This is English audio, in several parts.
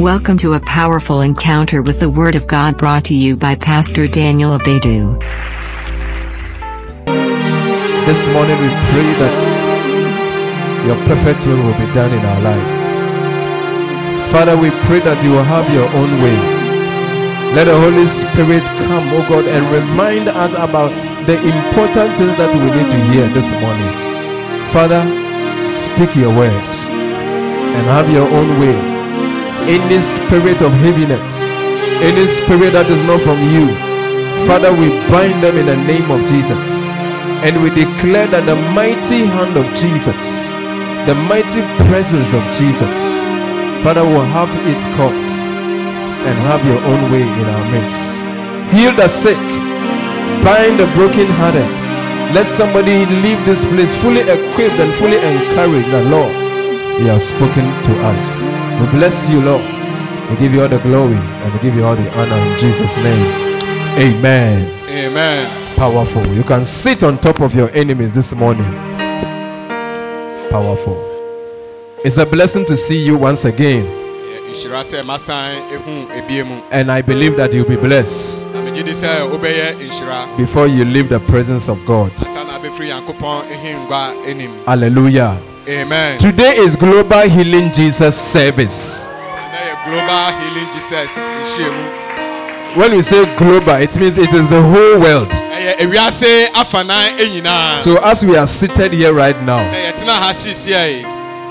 Welcome to a powerful encounter with the Word of God brought to you by Pastor Daniel Abaidoo. This morning we pray that your perfect will will be done in our lives. Father, we pray that you will have your own way. Let the Holy Spirit come, oh God, and remind us about the important things that we need to hear this morning. Father, speak your word and have your own way. Any spirit of heaviness, any spirit that is not from you, Father, we bind them in the name of Jesus. And we declare that the mighty hand of Jesus, the mighty presence of Jesus, Father, will have its course and have your own way in our midst. Heal the sick, bind the brokenhearted. Let somebody leave this place fully equipped and fully encouraged The Lord, He has spoken to us. We bless you, Lord. We give you all the glory and we give you all the honor in Jesus' name. Amen. Amen. Powerful. You can sit on top of your enemies this morning. Powerful. It's a blessing to see you once again, Yɛ nhyira sɛ masan ehu ebie mu. and I believe that you'll be blessed Na megye di sɛ wobɛyɛ nhyira. before you leave the presence of God. Asa na abɛfiri Nyankopɔn ehingua anim. Hallelujah. Amen. Today is Global Healing Jesus Service. Global Healing Jesus. When we say global, it means it is the whole world. Ɛyɛ ewiase afanan enyinaa. So, as we are seated here right now,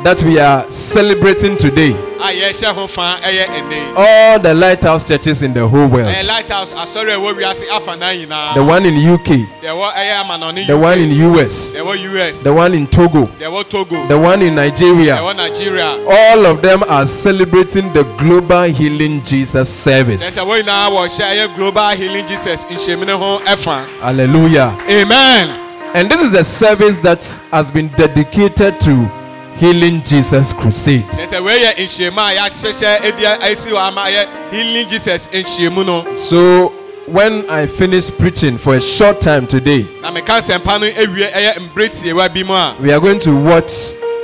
Sɛ yɛtena ha sisia yi, that we are celebrating today, ah, a yɛhyɛ ho fa eh, ɛyɛ ɛnɛ. Eh, all the lighthouse churches in the whole world Ɛyɛ Lighthouse ah, asɔre a ɛwɔ wiase ah, afanan nyinaa. the one in UK, Deɛ ɛwɔ ɛyɛ amanɔne the one in US, US. the one in Togo, Deɛ ɛwɔ Togo. the one in Nigeria. All of them are celebrating the Global Healing Jesus service. Kyerɛ sɛ wɔn nyinaa wɔhyɛ ɛyɛ Global Healing Jesus nhyɛmu ne ho ɛfa. Hallelujah. Amen. And this is a service that has been dedicated to Healing Jesus Crusade. Kyerɛ sɛ wei yɛ nhyiamu a yɛahyehyɛ edi esi hɔ ama ɛyɛ Healing Jesus nhyiamu no. So, when I finish preaching for a short time today, Na meka nsɛmpa no ewie ɛyɛ mbere tiewa bi mu a we are going to watch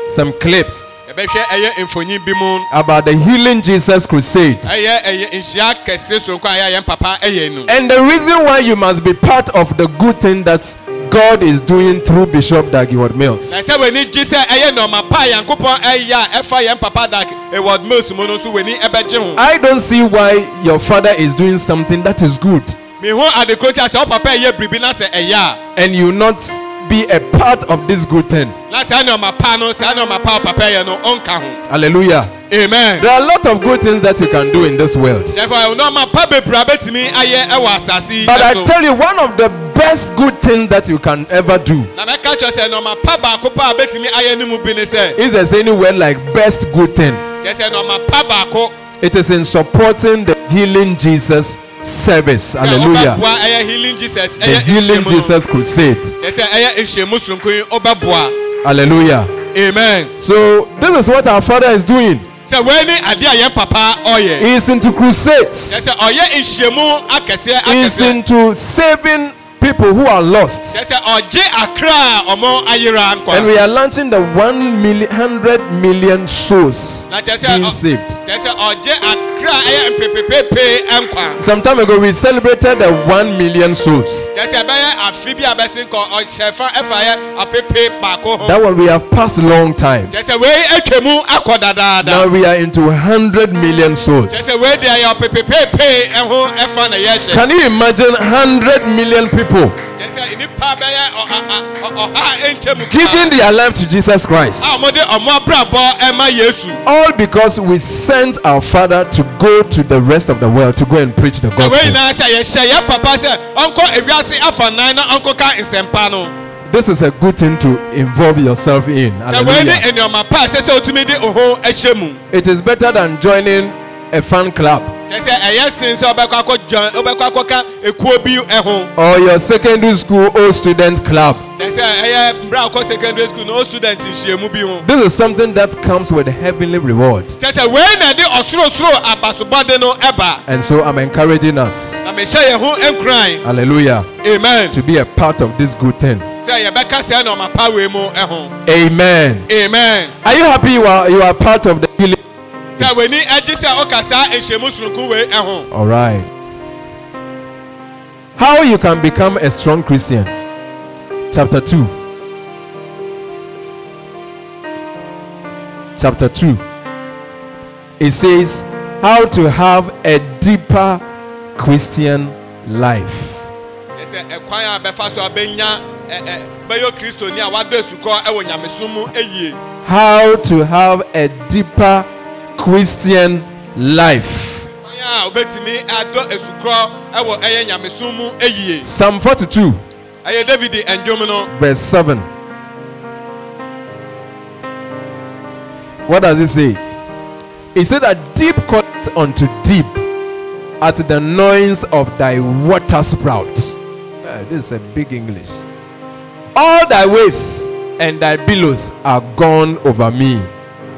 some clips yɛbɛhwɛ ɛyɛ mfonyin bi mu. about the Healing Jesus Crusade. Ɛyɛ ɛyɛ nhyia kɛse soronko a ɛyɛ yɛn papa ɛyɛ no. And the reason why you must be part of the good thing that God is doing through Bishop Dag Heward-Mills. Na sɛ w'ani gye sɛ ɛyɛ nɔɔma pa a Nyankopɔn ɛyɛ a ɛfa yɛn papa dak Eward Mills mu no nso w'ani ɛbɛgye ho. I don't see why your father is doing something that is good Mihu adekoro ti a sɛ ɔpapa ɛyɛ biribi na sɛ ɛyɛ a. and you not be a part of this good thing. na saa nneɛma pa no saa nneɛma pa a papa yɛ no ɔnka ho Hallelujah. amen There are a lot of good things that you can do in this world. kyerɛkɔ nneɛma pa bebree a bɛtumi ayɛ ɛwɔ asase yi But I so tell you, one of the best good thing that you can ever do na mɛka kyerɛ sɛ nneɛma pa baako pa a bɛtumi ayɛ ne mu bi ne sɛ is there's any word like best good thing. kyerɛ sɛ nneɛma pa baako It is in supporting the Healing Jesus service. Hallelujah. ɔbɛboa ɛyɛ healing jesus The Healing Jesus Crusade. kyerɛ sɛ ɛyɛ nhyiamu soronko yi ɔbɛboa Hallelujah. amen So this is what our father is doing. sɛ wei ne adeɛ a yɛn papa ɔyɛ He is into crusades. sɛ ɔyɛ nhyiamu akɛseɛ He is into saving people who are lost. kyerɛ sɛ ɔgye akra a ɔmo ayera And we are launching the one million, hundred million souls na kyerɛ sɛ being saved. kyerɛ sɛ ɔgye akra a ɛyɛ mpepepepe nkwa Some time ago, we celebrated the one million souls. kyerɛ sɛ ɛbɛyɛ afe bi a bɛsi nkɔ ɔhyɛ fa ɛfa yɛ apepe baako ho That one we have passed long time. kyerɛ sɛ wei atwa mu akɔ Now we are into hundred million souls. Can you imagine hundred million people kyerɛ sɛ nipa bɛyɛ ɔ- a- a- ɔ- ɔha nkyɛn mu giving their life to Jesus Christ? a wɔde ɔmo abrabɔ ɛma yesu All because we sent our Father to go to the rest of the world to go and preach the gospel. nyinaa sɛ yɛhyɛ yɛn papa sɛ ɔnkɔ ewiase afa nan na ɔnkɔ ka nsɛmpa no This is a good thing to involve yourself in. sɛ wei ne Hallelujah. nneɛma pa a ɛsɛ sɛ otumi de oho ahyɛ mu It is better than joining a fan club kyerɛ sɛ ɛyɛ sen sɛ ɔbɛkɔ akɔ join ɔbɛkɔ akɔka ekuo bi ɛho. or your secondary school old student club. kyerɛ sɛ ɛyɛ mbra akɔ secondary school na o student nhyiamu bi ho. This is something that comes with heavenly reward. kyerɛ sɛ wei na ɛde ɔsorosoro abasobɔde no And so I'm encouraging us, na mehyɛ yɛn ho nkuran hallelujah, amen to be a part of this good thing. sɛ yɛbɛka sɛ na ɔma pa wei mu ɛho Amen. amen Are you happy you are you are part of the healing? Eh, eh, eh, All right. How you can become a strong Christian? Chapter 2. Chapter 2. It says, How to have a deeper Christian life. Kyerɛ sɛ ɛkwan a bɛfa so a bɛnya ɛ- ɛ, bɛyɛ kristoni a wadɔ asukɔ ɛwɔ nyamesom mu eyie How to have a deeper Christian life. kwan a obetumi adɔ asukɔ ɛwɔ ɛyɛ nyamesom mu eyie Psalm 42, ɛyɛ david ndwom no verse 7. What does it say? It said that deep calleth unto deep at the noise of thy water sprout. Ah, this is a big English. All thy waves and thy billows are gone over me.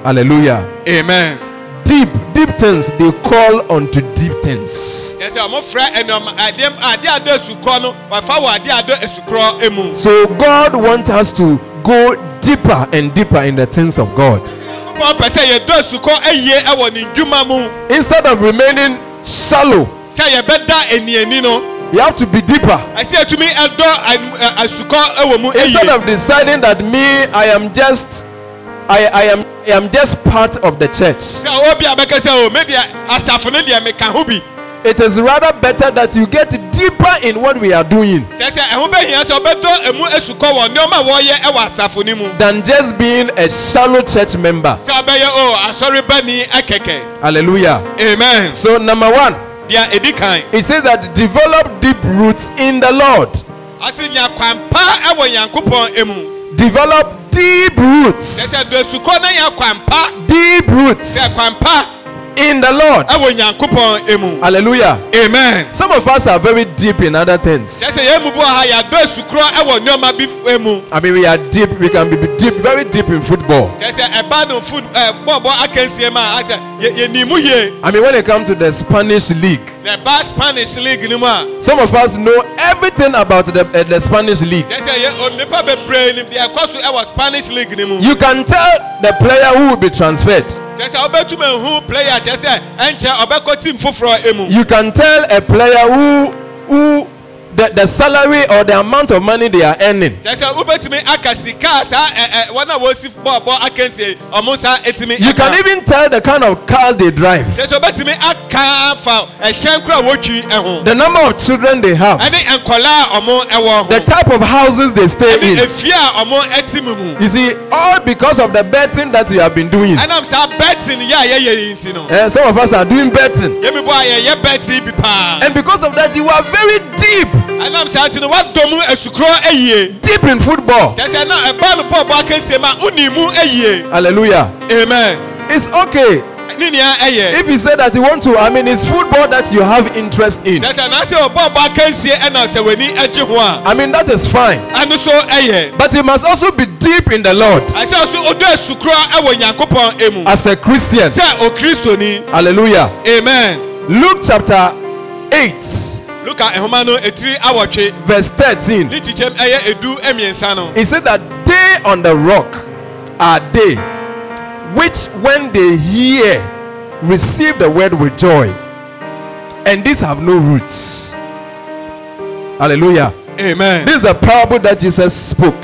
Hallelujah. amen. Deep, deep things they call unto deep things. kyerɛ sɛ ɔmo frɛ ɛnɔm adeɛ adeɛ adɔ asukɔ no wafa wɔ adeɛ adɔ asukorɔ emu So God wants us to go deeper and deeper in the things of God. kópɔ pɛ sɛ yɛdɔ asukɔ eyie ɛwɔ ne dwuma mu Instead of remaining shallow, sɛ yɛbɛda enieni no you have to be deeper. ɛsɛ yɛtumi ɛdɔ ɛn- ɛ- asukɔ Instead of deciding that me, I am just, I, I am, I am just part of the church. sɛ obi a bɛka sɛ o me deɛ asafo no deɛ meka ho bi It is rather better that you get deeper in what we are doing kyerɛ sɛ ɛho bɛhia sɛ ɔbɛdɔ emu asukɔ wɔ nneɛma a wɔyɛ ɛwɔ asafo no mu than just being a shallow church member. sɛ ɔbɛyɛ oh, o asɔre bani ɛkɛkɛ Hallelujah. amen So number one, deɛ edi kan it says that develop deep roots in the Lord. ɔsi nya kwan pa ɛwɔ nyankopɔn emu Develop deep kyerɛ roots. sɛ do asukɔ na nya kwan pa Deep sɛ roots. Kwan pa in the Lord. Hallelujah. amen Some of us are very deep in other things. kyerɛ sɛ yɛn mu bu wɔ ha yɛadɔ asukorɔ ɛwɔ nneɛma bi f- emu I mean, we are deep. We can be deep, very deep in football. kyerɛ sɛ ɛba no food ɛ bɔɔbɔ akansie ma a asɛ yɛ yɛni mu yie I mean, when it comes to the Spanish league, ɛba spanish league some of us know everything about the, uh, the Spanish league. kyerɛ sɛ yɛ o- nipa bebree nim deɛ ɛkɔ so ɛwɔ spanish league no mu You can tell the player who will be transferred. You can tell a player who who the, the salary or the amount of money they are earning. kyerɛ sɛ wobɛtumi aka sika saa ɛ ɛ wɔn a wɔsi bɔɔbɔ akansie ɔmo saa You can even tell the kind of car they drive, kyerɛ sɛ wobɛtumi aka fa ɛhyɛn wotwi ɛho the number of children they have, ɛne nkɔlaa a ɔmo ɛwɔ the type of houses they stay in. efie a ɔmo ɛti mu mu You see, all because of the betting that you have been doing. ɛnam saa betting yɛ a yɛyɛ yi nti no Eh, some of us are doing betting. yɛmi bɔ a yɛyɛ betting bi paa. And because of that, you are very deep, ɛnam saa nti no wadɔ mu esukurɔ eyie deep in football. kyerɛ sɛ na eh, ɛba no bɔɔbɔ akansie mu a woni mu eyie Hallelujah. amen It's okay nea ɛyɛ if you say that you want to. I mean, it's football that you have interest in. kyerɛ sɛ n'asɛ ɔbɔɔbɔ akansie ɛna sɛ w'ani agye ho a I mean, that is fine. ɛno so ɛyɛ But you must also be deep in the Lord ɛsɛ ɔso ɔdɔ esukurɔ ɛwɔ nyankopɔn emu as a Christian. sɛ okristoni Hallelujah. amen Luke chapter 8, luka ɛhoma no etiri awɔtwe verse 13. ne kyikyɛm ɛyɛ edu ɛmiɛnsa no. He said that they on the rock are they which when they hear receive the word with joy and these have no roots. Hallelujah. Amen. This is the parable that jesus spoke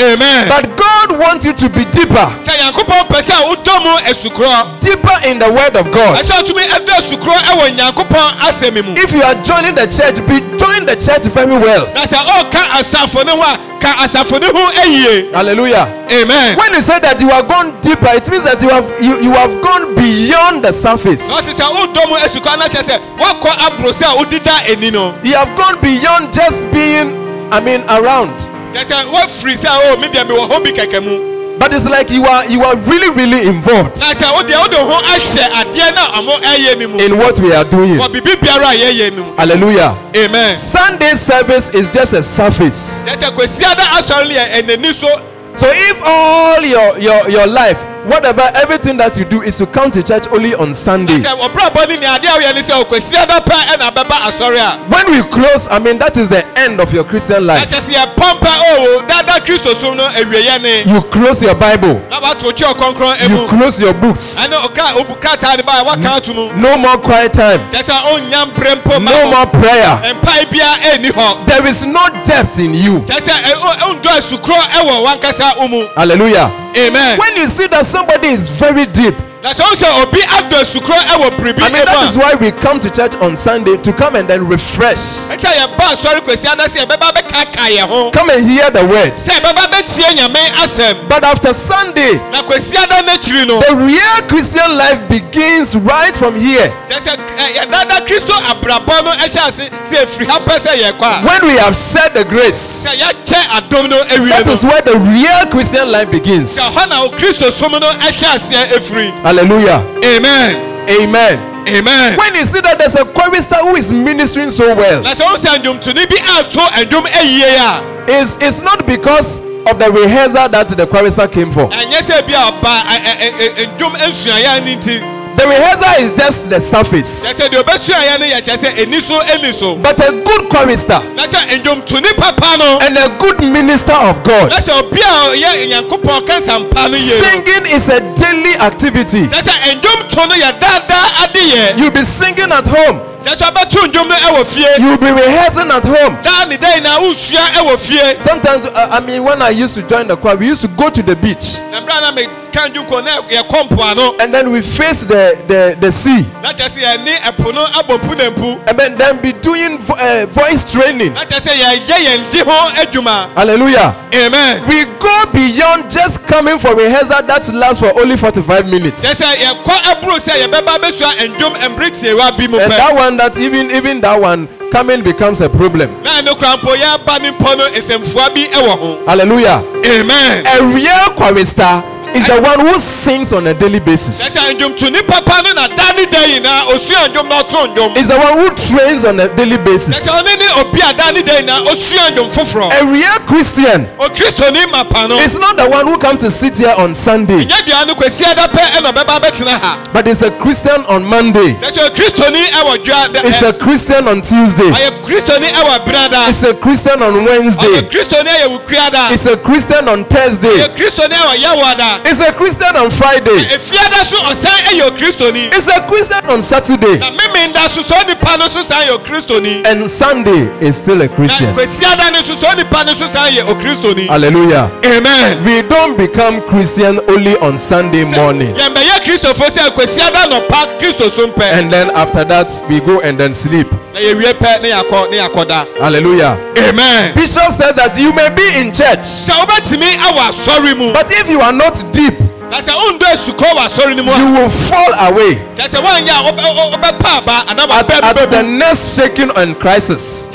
amen. But god wants you to be deeper. Sɛ nyankopɔn pɛ sɛ wodɔ mu esukurɔ deeper in the word of god. ɛsɛ ɔtumi ɛdɔ esukurɔ ɛwɔ nyankopɔn asɛm mu. If you are joining the church be join the church very well. Na sɛ ɔka asafo ne ho a ka asafo ne ho ɛyie hallelujah. Amen. When you say that you are gone deeper it means that you have you, you have gone beyond the surface. Na ɔsi sɛ wodɔ mu esukurɔ na kyerɛ sɛ wakɔ aburo sɛ wodida eni no. You have gone beyond just being i mean around kyerɛ sɛ wafiri sɛ o mi deɛ mi wɔ hɔ bi mu But it's like you are you are really really involved na sɛ wode wode ho ahyɛ adeɛ na ɔmo ɛyɛ no mu in what we are doing. wɔ biribi biara a yɛyɛ mu Hallelujah. amen Sunday service is just a surface. kyɛ sɛ kwasiada asɔre no yɛ ɛnani so So if all your your your life, whatever everything that you do is to come to church only on sunday. when we close i mean that is the end of your christian life. you close your bible. you close your books. no, no more quiet time. no more prayer. there is no depth in you. hallelujah. Amen. When you see that somebody is very deep, na sɛ wo sɛ obi adɔ asukorɔ ɛwɔ biribi I mean that is why we come to church on Sunday to come and then refresh. a ɛkyɛ yɛba asɔre kwasiada sɛ yɛbɛba bɛkaka yɛn ho Come and hear the word. sɛ yɛbɛba bɛtie nyame asɛm But after Sunday, na kwasiada no akyiri no the real Christian life begins right from here. kyɛ sɛ ɛ, yɛdada kristo abrabɔ no ɛhyɛ ase sɛ ɛfiri ha pɛ sɛ yɛkɔ a When we have said the grace, sɛ yɛkyɛ adom no awie that is where the real Christian life begins. Sɛ hɔ na wo kristo som no ɛhyɛ aseɛ ɛfiri Hallelujah. amen Amen. amen When you see that there's a chorister who is ministering so well, na sɛ wo sɛ ndwomtoni bi ato ndwom ayie a it's, it's not because of the rehearsal that the chorister came for. Ɛnyɛ sɛ bi a ɔba ɛ- ɛ- ɛ- ɛ- ndwom nsuayɛ no nti The rehearsal is just the surface. kyɛ sɛ deɛ ɔbɛsuayɛ no yɛ kyɛ sɛ ɛni so ɛni so But a good chorister na sɛ ndwomtoni papa no and a good minister of God, na sɛ obi a ɔyɛ nyankopɔn ka nsampa no yie no singing is a daily activity. kyɛ sɛ ndwomto no yɛ daadaa adeyɛ You'll be singing at home, kyɛ sɛ ɔbɛto ndwom no ɛwɔ fie you'll be rehearsing at home. daa ne da nyinaa wosua ɛwɔ fie Sometimes, uh, I mean, when I used to join the choir, we used to go to the beach. Na berɛ a na meka ndwom kɔ na yɛkɔ mpoano and then we face the, the, the sea na kyɛ sɛ yɛne ɛpo no abɔ mpu na mpu and then, then be doing vo- uh, voice training. na kyɛ sɛ yɛyɛ yɛn di ho adwuma Hallelujah. amen We go beyond just coming for rehearsal that lasts for only 45 minutes. kyɛ sɛ yɛkɔ ɛboro sɛ yɛbɛba bɛsua ndwom mmere tiewa bi mu And pɛ that one, that even even that one coming becomes a problem. na ɛno kora mpo yɛaba ne mpo no nsɛmfua bi ɛwɔ ho Hallelujah. amen A real chorister is the one who sings on a daily basis. sɛ ndwomtoni papa no na da ne da nyinaa osua ndwom na ɔto ndwom Is the one who trains on a daily basis. sɛ ɔne ne obi a da ne da nyinaa osua ndwom foforɔ A real Christian is not the one who comes to sit here on Sunday, nyɛ dua no kwasiada pɛ ɛna ɔbɛba bɛtena ha but is a Christian on Monday. kyɛ sɛ okristoni ɛwɔ dua da- It's a Christian on Tuesday. ɔyɛ kristoni ɛwɔ berada It's a Christian on Wednesday. kristoni ɛyɛ wukuada It's a Christian on Thursday. Ɔyɛ kristoni ɛwɔ yawada It's a Christian on Friday. efiada so ɔsan ɛyɛ okristoni It's a Christian on Saturday. na mímí nda so sọ nipa no so san yɛ okristoni And Sunday is still a na Christian. kwesiada no so sọ nipa no so san yɛ okristoni Hallelujah. amen. We don't become Christian only on Sunday morning. yɛn bɛ yɛ kristofo sɛ kwesiada nɔpa kristo so mpɛ And then after that, we go and then sleep. na yɛ wie pɛ ne yakɔ ne yakɔ da Hallelujah. amen. Bishop said that you may be in church, sɛ wobɛtumi awɔ asɔre mu but if you are not deep, na sɛ wondɔ asukɔ wɔ asɔre no mu you will fall away kyɛ sɛ woanyɛ a wobɛ- wo- wobɛpa aba anaa at, at the next shaking and crisis.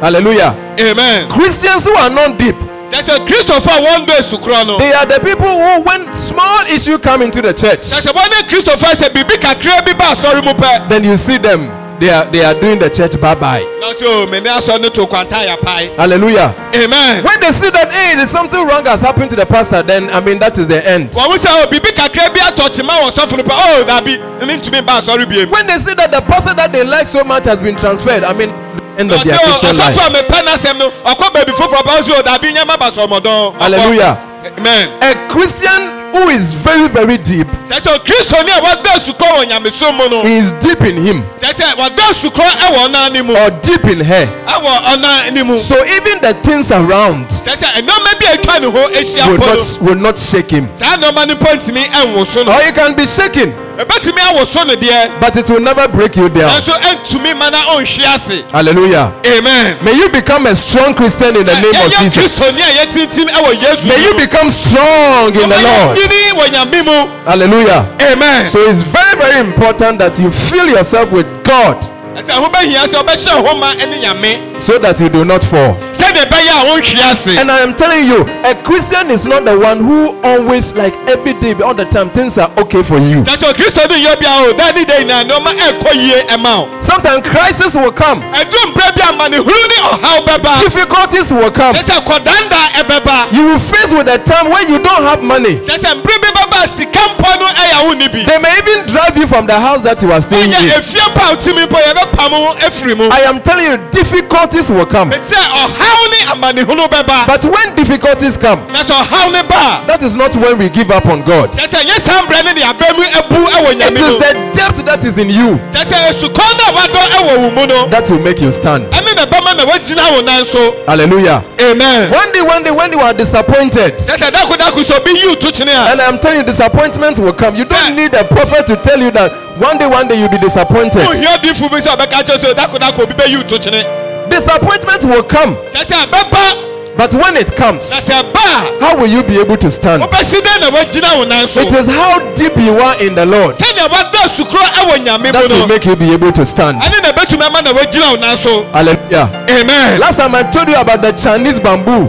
Hallelujah. amen. Christians who are not deep, kyɛ sɛ kristofo a wɔndɔ asukorɔ no they are the people who, when small issue come into the church, kyɛ sɛ wɔne kristofo a sɛ biribi kakra ba asɔre mu then you see them. They are they are doing the church bye bye. na so mene asɔ no to kwanta yɛ pae Hallelujah. amen. When they see that hey, there's something wrong has happened to the pastor, then I mean that is the end. wɔn sɛ o biribi kakra bi atɔ kyima wɔ sɔfo no pɛ o dabi ne ntumi ba asɔre biem. When they see that the pastor that they like so much has been transferred, I mean end of their Christian life. a mepɛ n'asɛm no ɔkɔ baabi foforɔ pa ɔsɛ o oh, dabi nyɛma ba sɔmɔdɔn. Hallelujah. amen. A Christian who is very very deep. Kyɛ sɛ kristoni a wɔda asukɔ wɔ nyamesom mu no. Is deep in him. Kyɛ sɛ wɔda asukɔ ɛwɔ ɔnan ne mu. Or deep in her. ɛwɔ ɔnan ne mu. So even the things around kyɛ sɛ nneɛma bi a atwa ne ho ahyia will not will not shake him. saa nneɛma no mpo ntumi ɛnwo so no. Or he can be shaken, ɛbɛtumi awo so no deɛ but it will never break you down. nanso ɛntumi ma na ɔnhwe ase Hallelujah. amen. May you become a strong Christian in the name of Jesus. kristoni a yɛtintim ɛwɔ yesu May you become strong in the Lord. yini wɔ nyame mu Hallelujah. amen So it's very, very important that you fill yourself with God ɛsɛ ɛho bɛhia sɛ ɔbɛhyɛ ho ma ɛne nyame so that you do not fall. sɛdeɛ ɛbɛyɛ a wonhwe ase And I am telling you, a Christian is not the one who always, like every day, all the time, things are okay for you. kyɛ sɛ kristo no yɛ bia o da ne da nyinaa nneɔma ɛkɔ yie ɛma wo Sometimes crisis will come, ɛduru mmerɛ bi amanehunu ne ɔhaw difficulties will come. You will face with a time when you don't have money. Kyɛ sɛ mmerɛ bi bɛba a sika mpɔ no ɛyɛ wo ne bi They may even drive you from the house that you are staying in. efie pa a wotumi mpo yɛbɛpam wo afiri mu I am telling you, difficulties will come. ɛti sɛ ɔhaw ne amanehunu bɛba But when difficulties come, na sɛ ɔhaw ne ba that is not when we give up on God. a kyɛ sɛ nyɛ saa mmerɛ ne ne aba mu abu ɛwɔ It is the depth that is in you kyɛ sɛ esukɔn no a wadɔ ɛwɔ wo mu no that will make you stand. ɛne na ɛbɛma na woagyina wo nan so Hallelujah. amen One day, one day, when you are disappointed, kyɛ sɛ dakodako sɛ obi yiw to kyene a and I'm telling you, disappointment will come. You Sir. don't need a prophet to tell you that one day, one day you'll be disappointed. wohia odiifo bi sɛ ɔbɛka kyɛ sɛ dakodako obi bɛyiw to kyene Disappointment will come, kyɛ sɛ ɛbɛba but when it na comes, sɛ ɛba a how will you be able to stand? wobɛsi dɛn na woagyina wo nan so It is how deep you are in the Lord sɛnea wadɔ sukuro ɛwɔ nyame that mu will no make you be able to stand. ɛne na ɛbɛtumi ama na woagyina wo nan so Hallelujah. amen Last time I told you about the Chinese bamboo.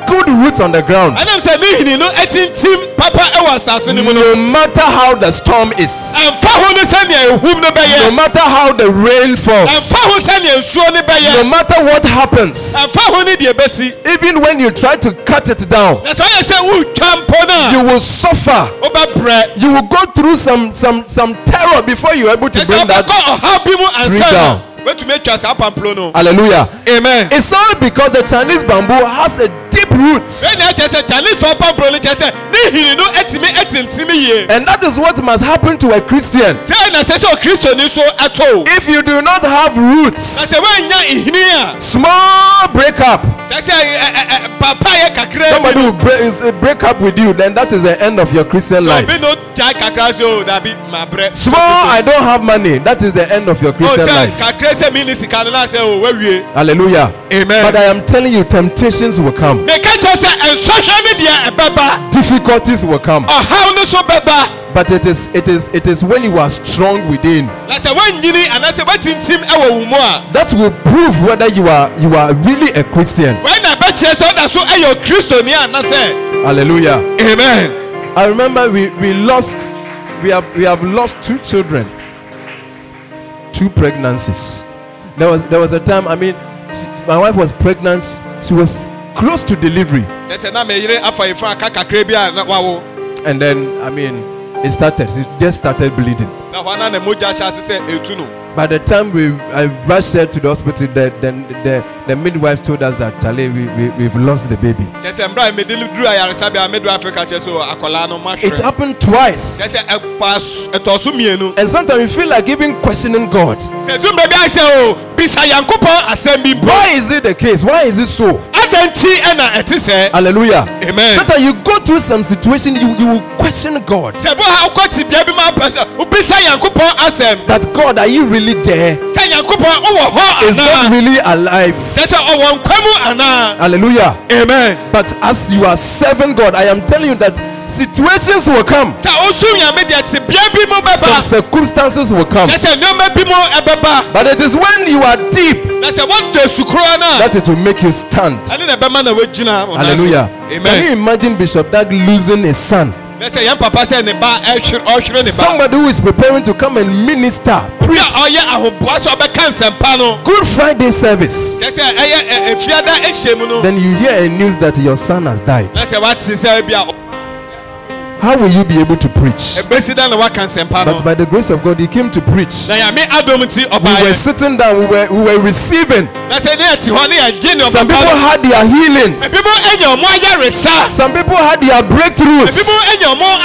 good roots on the ground, ɛnam sɛ ne hini no ɛtintim papa ɛwɔ asase no mu no no matter how the storm is, ɛmfa ho ne sɛnea ehum no no bɛyɛ matter how the rain falls, ɛmfa ho sɛnea nsuo no no bɛyɛ matter what happens, ɛmfa ho ne deɛ bɛsi even when you try to cut it down, na sɛ ɔyɛ sɛ wotwa mpo no you a will suffer. wobɛbrɛ You will go through some some some terror before you're able to kyɛ sɛ bring that. wobɛkɔ ɔhaw bi mu ansa na down. wobɛtumi atwa saa pamplo no Hallelujah. amen. It's all because the Chinese bamboo has a deep roots. ɛna kyerɛ sɛ chinesefoɔ pamplo no kyerɛ sɛ ne hini no atumi atintim yie And that is what must happen to a Christian. sɛ na sɛ sɛ ɔkristoni so ato If you do not have roots, small breakup, somebody will break, is- uh, break up with you, then that is the end of your Christian life. obi no gyae kakra sɛ o dabi mabrɛ Small, I don't have money, that is the end of your Christian life. kakra sɛ mi ni sika no na sɛ o wawie Hallelujah. amen But I am telling you, temptations will come, meka kyerɛ sɛ nsɔhwɛ ne deɛ ɛbɛba difficulties will come. ɔhaw no so bɛba But it is it is it is when you are strong within na sɛ woanyini anaasɛ woatintim ɛwɔ wo mu a that will prove whether you are you are really a Christian. wɔn na bɛkyerɛ sɛ ɔda so ɛyɛ kristoni anasɛ Hallelujah. amen I remember we, we lost we have we have lost two children, two pregnancies. There was there was a time I mean she, my wife was pregnant. She was close to delivery, kyɛ sɛ na meyere afa yɛfo aka kakra bi a na wawo and then I mean it started. It just started bleeding. na hɔ ana na mogya hyɛ ase sɛ ɛtu no By the time we I rushed her to the hospital, the the the, the midwife told us that Charlie we, we we've lost the baby. kyɛ sɛ mmerɛ a mede duru ayaresabea a medu africa kyɛ sɛ akwadaa no It happened twice, sɛ ɛpa s- ɛtɔ so mmienu and sometimes you feel like even questioning God. sɛ duru baabi ayɛ sɛ o bisa yankopɔn asɛm bi mpo Why is it the case? Why is it so? Adɛn nti ɛna ɛte Hallelujah. amen Sometimes you go through some situation, you, you will question God. sɛ ha wokɔ tebea bi ma apɛ sɛ wobisa yankopɔn asɛm That God, are you really there? nyankopɔn wowɔ hɔ Is God really alive? kyɛ sɛ ɔwɔ nkwa mu anaa Hallelujah. amen But as you are serving God, I am telling you that situations will come, sɛ wosom nyame deɛ tebea bi mu some circumstances will come. kyɛ sɛ nneɔma bi mu ɛbɛba But it is when you are deep na sɛ woda sukuro no a that it will make you stand. ɛne na ɛbɛma na woagyina wo. Hallelujah. Can you imagine Bishop Dag losing his son? na sɛ yɛn papa sɛ ne ba ɛhwere ɔhwere ne ba Somebody who is preparing to come and minister, preach. ɔyɛ ahoboa sɛ ɔbɛka nsɛmpa no Good Friday service. kyɛ sɛ ɛyɛ ɛ- ɛfiada ɛhyɛ mu no Then you hear a news that your son has died. How will you be able to preach? ɛbɛsi da na woaka nsɛmpa But by the grace of God, he came to preach. na nyame adom We were sitting down, we were, we were receiving. na sɛ ne yɛte hɔ ne yɛgye ne Some people had their healings, ebi mo anya ɔmo ayaresa some people had their breakthroughs mo anya ɔmo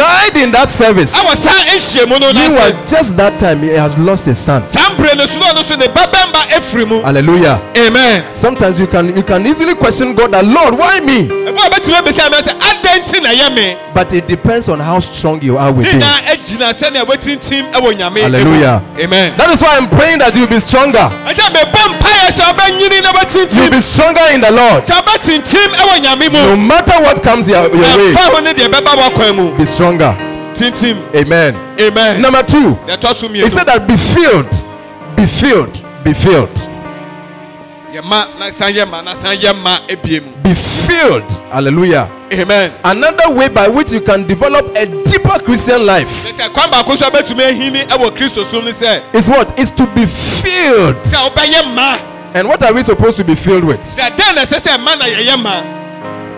right in that service. ɛwɔ saa ɛhyɛ mu no na sɛ Meanwhile, just that time, he has lost his son. saa mbrɛ no so na ɔno so ne babɛmba afiri mu Hallelujah. amen Sometimes you can you can easily question God that Lord, why me? ebi a bɛtumi abɛsi amɛ sɛ adɛn nti na yɛ me But but it depends on how strong you are ne within. nyinaa egyina sɛnea wetintim ɛwɔ nyame Hallelujah. amen That is why I'm praying that you'll be stronger. ɛkyɛ mebɔ mpaeɛ sɛ ɔbɛnyini na You'll be stronger in the Lord. sɛ ɔbɛtintim ɛwɔ nyame No matter what comes your, your way, ɛfa ho ne deɛ ɛbɛba wakwan mu be stronger. Amen. amen Number two, deɛ ɛtɔ so he said that be filled, be filled, be filled, yɛ ma na san yɛ ma na san yɛ ma ebie mu be filled. Hallelujah. Amen Another way by which you can develop a deeper Christian life sɛ kwan baako so abɛtumi ahini ɛwɔ kristo som ne sɛ is what? Is to be filled. sɛ wobɛyɛ ma And what are we supposed to be filled with? sɛ dɛn na ɛsɛ sɛ ma na yɛyɛ ma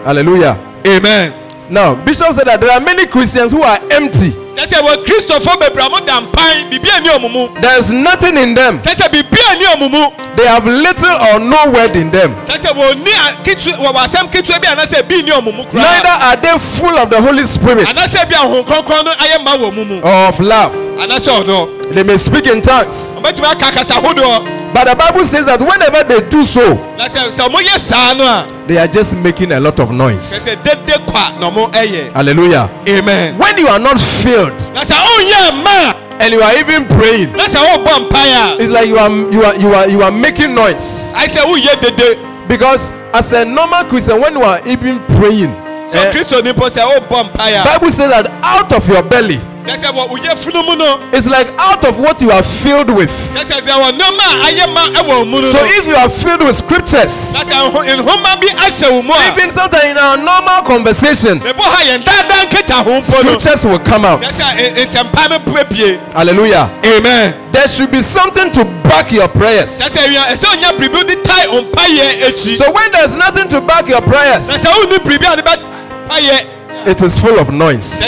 Hallelujah. amen Now, Bishop said that there are many Christians who are empty. Kyɛ sɛ wɔ kristofo bebree a da mpan ani ɔmo mu There is nothing in them. kyɛ sɛ biribi ani ɔmo mu They have little or no word in them. kyɛ sɛ wɔni a- ketewa wɔwɔ asɛm ketewa bi anasɛ bi ni ɔmo mu Neither are they full of the Holy Spirit anasɛ bi ahon kronkron no ayɛ ma wɔ mu or of love. anasɛ ɔdɔ They may speak in tongues. ɔbɛtumi aka kasa ahodoɔ But the Bible says that whenever they do so, na sɛ sɛ ɔmo yɛ saa no a they are just making a lot of noise. sɛ dede kwa na ɔmo ɛyɛ Hallelujah. amen When you are not filled na sɛ ɔnyɛ oh, ma and you are even praying, na sɛ ɔbɔ oh, mpaeɛ it's like you are you are you are you are making noise. sɛ ɔyɛ oh, dede Because as a normal Christian, when you are even praying, sɛ kristo eh, ni po sɛ ɔbɔ Bible says that out of your belly, kyɛ sɛ wɔ ɔyɛ funumu no it's like out of what you are filled with. kyɛ sɛ sɛ wɔ nneɛma a ayɛ ma ɛwɔ mu no So if you are filled with scriptures, na sɛ nho- nhoma bi ahyɛ wo mu a even sometimes in our normal conversation, mebɔ ha yɛn daadaa nketa ho mpo no scriptures will come out. kyɛ sɛ nsɛmpa no bue Hallelujah. amen There should be something to back your prayers. sɛ wia ɛsɛ ɔnya biribi de tae ɔmpayɛ akyi So when there's nothing to back your prayers, sɛ wonni biribi a de bɛpayɛ it is full of noise.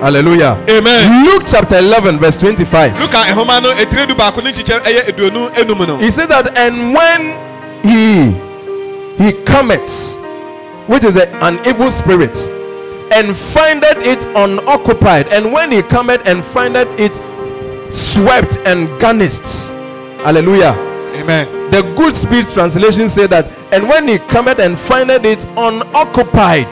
Hallelujah. amen Luke chapter 11, verse 25. luka nhoma no ɛtire du baako ne nkyekyɛ ɛyɛ aduonu enum no He said that, and when he he cometh, which is a- an evil spirit, and findeth it unoccupied, and when he cometh and findeth it swept and garnished. Hallelujah. amen The good speech translation said that, and when he cometh and findeth it unoccupied,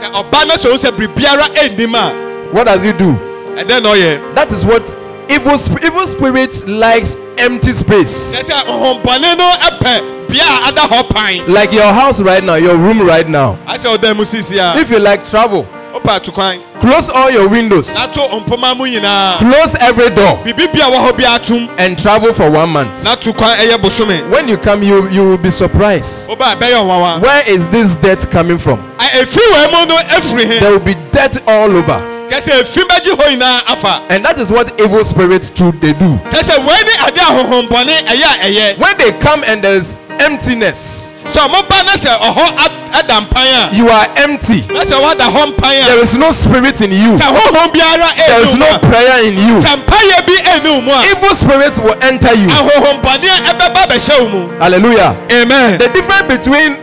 sɛ ɔba no sɛ wo sɛ biribiara ɛnnim a what does he do? ɛdɛn na ɔyɛ That is what evil sp- evil spirit likes empty space. kyɛ sɛ ɔhombɔne no ɛpɛ bea a ada hɔ pan Like your house right now, your room right now. asɛ ɔda mu sisi a If you like travel, wopɛ ato kwan close all your windows, na to mpoma mu nyinaa close every door, biribi bia wɔ hɔ bi atom and travel for one month. na to kwan ɛyɛ bosome When you come, you you will be surprised. woba ɛbɛyɛ ɔwawa Where is this dirt coming from? A- efi wɔ mu no efiri he. There will be dirt all over, efi bɛgye hɔ nyinaa afa. And that is what evil spirits too they do. kyɛ sɛ wɔn ni ade ahohombɔne ɛyɛ a ɛyɛ When they come and there's emptiness, ɔmo ba na sɛ ɔhɔ ada mpan a you are empty. na sɛ wada hɔ mpan There a is no spirit in you. sɛ honhom biara There is ɛnu mu no a prayer in you. sɛ mpayɛ bi ɛnu mu a Evil spirits will enter you. ahohombɔne ɛbɛba bɛhyɛ wo mu Hallelujah. amen The difference between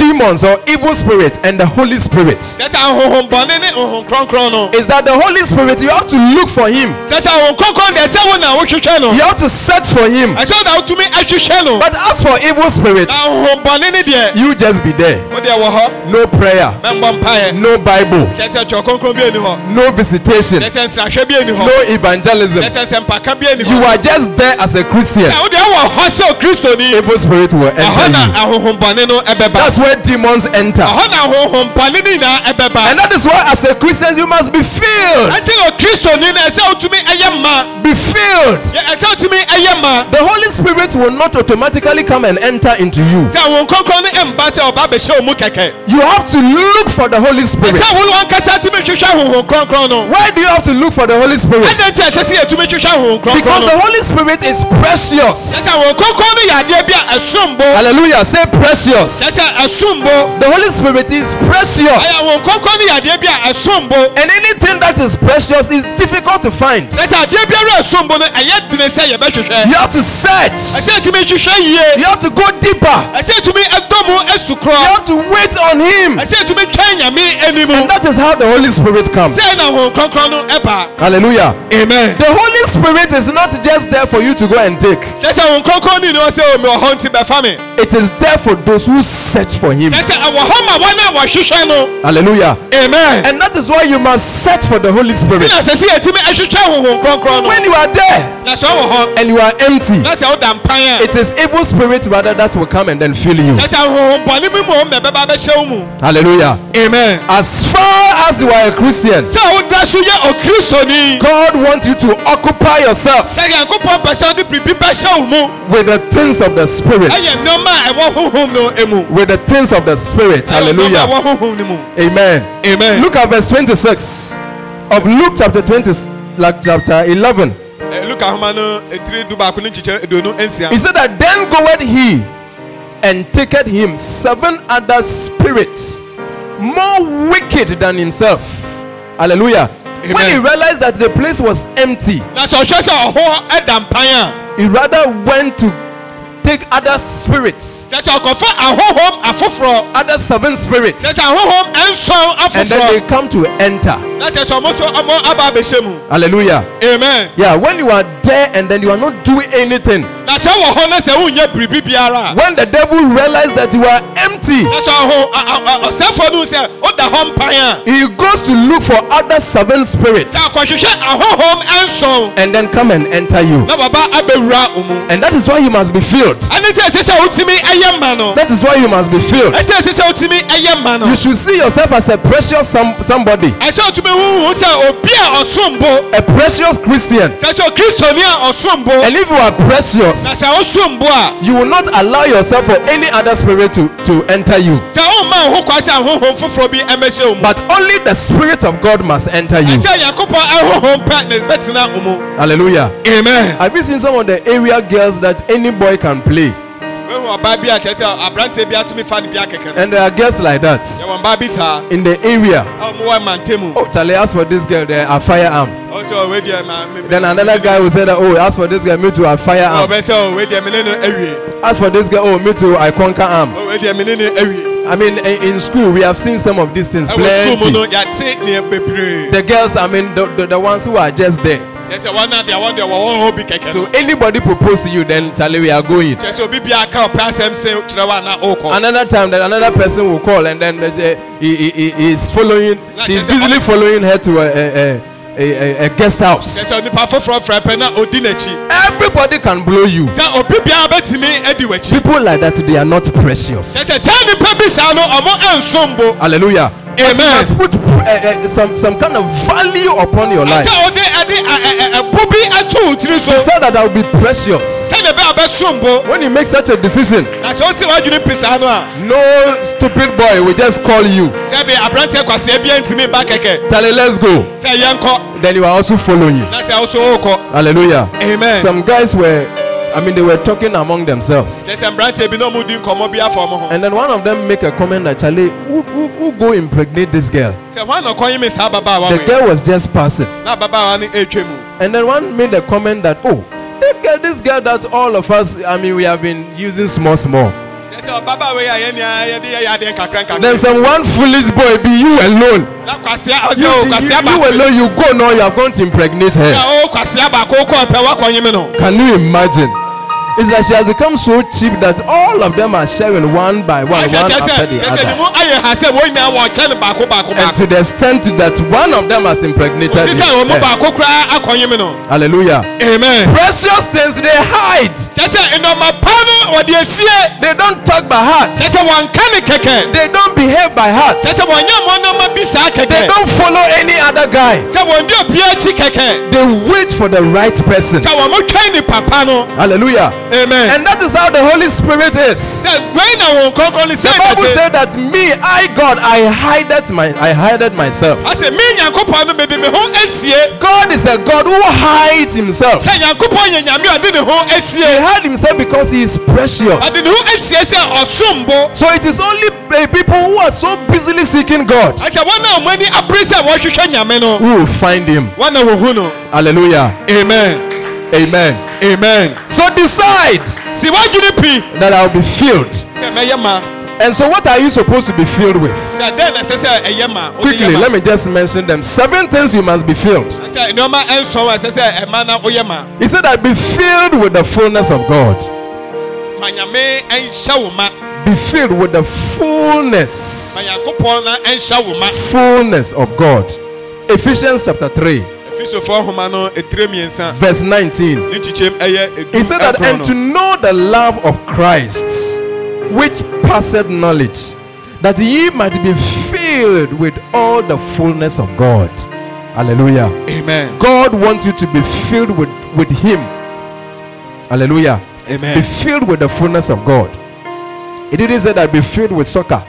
demons or evil spirits and the Holy Spirit. Kyɛ sɛ ahohombɔne ne honhom kronkron no. Is that the Holy Spirit, you have to look for Him. kyɛ sɛ honhom kronkron deɛ ɛsɛ wo na wohwehwɛ no. You have to search for Him. ɛsɛ wo na wotumi ahwehwɛ no. But as for evil spirits, na ahohombɔne ne deɛ you just be there. wo deɛ wɔ hɔ No prayer, no Bible, kyɛ sɛ twɛ kronkron bi ani hɔ no visitation, kyɛ sɛ nsrahwɛ bi ani hɔ no evangelism. kyɛ sɛ nsɛmpaka bi ani You are just there as a Christian. wo deɛ wɔ hɔ sɛ kristoni Evil spirit will enter you. That's where demons enter. ɛhɔ na ahohombɔne ne nyinaa ɛbɛba And that is why, as a Christian, you must be filled. ɛnti wɔ kristoni no ɛsɛ wotumi ɛyɛ ma Be filled. Yɛ- ɛsɛ wotumi ɛyɛ ma The Holy Spirit will not automatically come and enter into you. sɛ wo nkronkron no ɛmba sɛ ɔba bɛhyɛ wo mu kɛkɛ You have to look for the Holy Spirit. ɛsɛ wo ankasa tumi hwehwɛ honhom kronkron no Why do you have to look for the Holy Spirit? ɛdɛ nti ɛsɛ sɛ yɛtumi hwehwɛ honhom Because the Holy Spirit is precious. ɛsɛ wo nkronkron no yɛ adeɛ bi a ɛsombo Hallelujah. Say precious. Ɛsɛ ɛsombo The Holy Spirit is precious. ɛyɛ wo nkronkron no yɛ adeɛ bi a ɛsombo And anything that is precious is difficult to find. ɛsɛ adeɛ biara ɛsombo no ɛyɛ dene sɛ yɛbɛhwehwɛ You have to search. ɛsɛ tumi hwehwɛ yie You have to go deeper. ɛsɛ tumi ɛtumi ɛdɔ mu esu You have to wait on Him. ɛsɛ ɛtumi twɛn nyame anim And that is how the Holy Spirit comes. sɛ na honhom kronkron no ɛba Hallelujah. amen The Holy Spirit is not just there for you to go and take, kyɛ sɛ honhom ni ni wɔn sɛ oh, omi wɔ hɔ nti bɛfa me it is there for those who search for Him. kyɛ sɛ ɛwɔ hɔ ma wɔn a wɔhwehwɛ no Hallelujah. amen And that is why you must search for the Holy Spirit. na sɛ si ɛtumi ɛhwehwɛ honhom kronkron no When you are there na sɛ ɔwɔ hɔ and you are empty, na sɛ ɔda mpan a it is evil spirits rather that will come and then fill you. Kyɛ sɛ honhom bɔne bi mu wɔn na ɛbɛba bɛhyɛ wo mu Hallelujah. amen As far as you are a Christian, sɛ woda so yɛ okristoni God wants you to occupy yourself sɛ nyankopɔn pɛ sɛ ɔde biribi bɛhyɛ wo mu with the things of the Spirit. ɛyɛ nneɔma a ɛwɔ honhom no emu With the things of the Spirit. ɛyɛ nneɔma a Hallelujah. ɛwɔ honhom no mu Amen. amen Look at verse 26 of Luke chapter 20, like chapter 11. Eh, luka ahoma no etiri du baako ne nkyekyɛ aduonu nsia He said that then goeth he and taketh him seven other spirits more wicked than himself. Hallelujah. When he realized that the place was empty, na sɛ ɔhwɛ sɛ ɔhɔ ɛda he rather went to take other spirits, kyɛ sɛ ɔkɔfa ahohom afoforɔ other seven spirits, kyɛ sɛ ahohom nson and then they come to enter. na kyɛ sɛ ɔmo so ɔmo aba abɛhyɛ Hallelujah. amen. Yeah, when you are there and then you are not doing anything, na sɛ wɔ hɔ na sɛ wonyɛ biribi biara. A when the devil realizes that you are empty, na sɛ ɔho ɔsɛfoɔ no sɛ woda hɔ mpan a he goes to look for other seven spirits. Sɛ akɔhwehwɛ ahohom nson and then come and enter you. na baba abɛwura wo And that is why you must be filled. Ɛne nti ɛsɛ sɛ wotumi ɛyɛ ma no That is why you must be filled. ɛnti ɛsɛ sɛ wotumi ɛyɛ ma no You should see yourself as a precious some, somebody, ɛsɛ wotumi huhu sɛ obi a precious Christian. sɛ sɛ kristoni a ɔsombo And if you are precious, sɛ wosombo a you will not allow yourself for any other spirit to, to enter you. sɛ womma wo ho kwa sɛ ahohom foforɔ bi ɛmɛhyɛ wo mu But only the Spirit of God must enter you. ɛsɛ nyankopɔn ahohom pɛ ne bɛtena wo mu Hallelujah. amen Have you seen some of the area girls that any boy can play? wehu ɔbaa bi a kyerɛ sɛ aberanteɛ bi atumi fa ne bi akɛkɛ no And there are girls like that yɛwɔ mbaa bi taa in the area. a ɔmowɔ mantemu Oh, Charlie, ask for this girl, they are firearm. ɔsɛ ɔwɛ deɛ ma me- Then another guy will say that, oh, ask for this girl, me too, I firearm. ɔbɛ sɛ ɔwɛ deɛ mene no awie Ask for this girl, oh, me too, I conquer arm. ɔwɛ deɛ mene no awie I mean, in, in school, we have seen some of these things. ɛwɔ sukuu mu no Plenty. yɛate ne bebree The girls, I mean, the, the, the ones who are just there. Kyɛ sɛ wɔn a deɛ wɔn deɛ wɔwɔ hɔ bi kɛkɛ So anybody propose to you, then Charlie, we are going. kyɛ sɛ obi bia ka ɔpɛ asɛm se kyerɛ na wokɔ Another time, that another person will call, and then uh, he, he, he is following. She's busily following her to a, a, a, a, a guest house. sɛ onipa foforɔ frɛ pɛ na odi n'akyi Everybody can blow you. sɛ obi biara bɛtumi adi w'akyi People like that, they are not precious. sɛ saa nipa bi saa no ɔmo ɛnsombo Hallelujah. But you Amen. must put uh, uh, some, some kind of value upon your life. Ɛsɛ ɔde ɛde ɛbo bi ato wo tiri so So that I will be precious. sɛdeɛ bɛɛ bɛsombo When you make such a decision, na sɛ wosi w'adwene pi saa no stupid boy will just call you. sɛ bi aberanteɛ kwaseɛ bia ntumi ba kɛkɛ Charlie, let's go. Then you are also following you. na sɛ wo Hallelujah. amen Some guys were, I mean, they were talking among themselves. kyɛ sɛ mmeranteɛ bi na ɔmo di nkɔmmɔ bi afa ɔmo ho And then one of them make a comment that Charlie, who, who, who go impregnate this girl? sɛ hwan na ɔkɔnye me saa ababaawa The wei girl was just passing. na ababaawa no ɛtwa mu And then one made a comment that, oh, this girl, this girl that all of us, I mean, we have been using small, small. kyɛ sɛ ɔbabaawa yi a yɛn nyinaa yɛde yɛyɛ adeɛ nkakra nkakra Then some one foolish boy be you alone. na kwaseɛ ɔsɛ You, o you, kwaseɛ you baako alone, you go now, you are going to impregnate her. na o kwaseɛ baako kɔ ɔpɛ wakɔnye me no Can you imagine? It's like she has become so cheap that all of them are sharing one by one, one kyɛ sɛ after the kyɛ sɛ ne other. mu ayɛ ha sɛ wɔn nyinaa wɔnkyɛ no baako baako And baako to the extent that one of them has impregnated ti sɛ wɔn mu her. baako koraa akɔnye me no Hallelujah. amen Precious things they hide. Kyɛ sɛ nnɔma pa no wɔde asie They don't talk by heart. kyɛ sɛ wɔnka ne kɛkɛ They don't behave by heart. kyɛ sɛ wɔnyɛ mmɔ nneɛma bi They don't follow any other guy. sɛ wɔndi obi akyi kɛkɛ They wait for the right person. sɛ wɔn mo twɛn ni papa no Hallelujah. amen And that is how the Holy Spirit is. sɛ wei na wɔn kɔnkɔn ni The Bible said that me, I God, I hided my I hided myself. ɔsɛ mi nyankopɔn no mede me ho God is a God who hides himself. sɛ nyankopɔn yɛ a ɔde ne ho He hid himself because he is precious. ɔde ne ho asie sɛ ɔsombo So it is only people who are so busily seeking God ɛsɛ wɔn a wɔn ani abere sɛ wɔhwehwɛ nyame no who will find him. wɔn na wɔhu no Hallelujah. amen Amen. amen So decide si wadwene pii that I'll be filled. sɛ mɛyɛ ma And so, what are you supposed to be filled with? sɛ dɛn na ɛsɛ sɛ ɛyɛ ma wode Quickly, let me just mention them. Seven things you must be filled. sɛ nneɛma nson a ɛsɛ sɛ ɛma na woyɛ ma He said that be filled with the fullness of God. Be filled with the fullness, ma nyankopɔn na nhyɛ wo ma fullness of God. Ephesians chapter 3, efisofoɔ nhoma no etire mmiɛnsa verse 19. ne kyikyɛm ɛyɛ edu He said that, and to know the love of Christ, which passeth knowledge, that ye might be filled with all the fullness of God. Hallelujah. amen God wants you to be filled with, with Him. Hallelujah. Be filled with the fullness of God. It didn't say that be filled with soccer.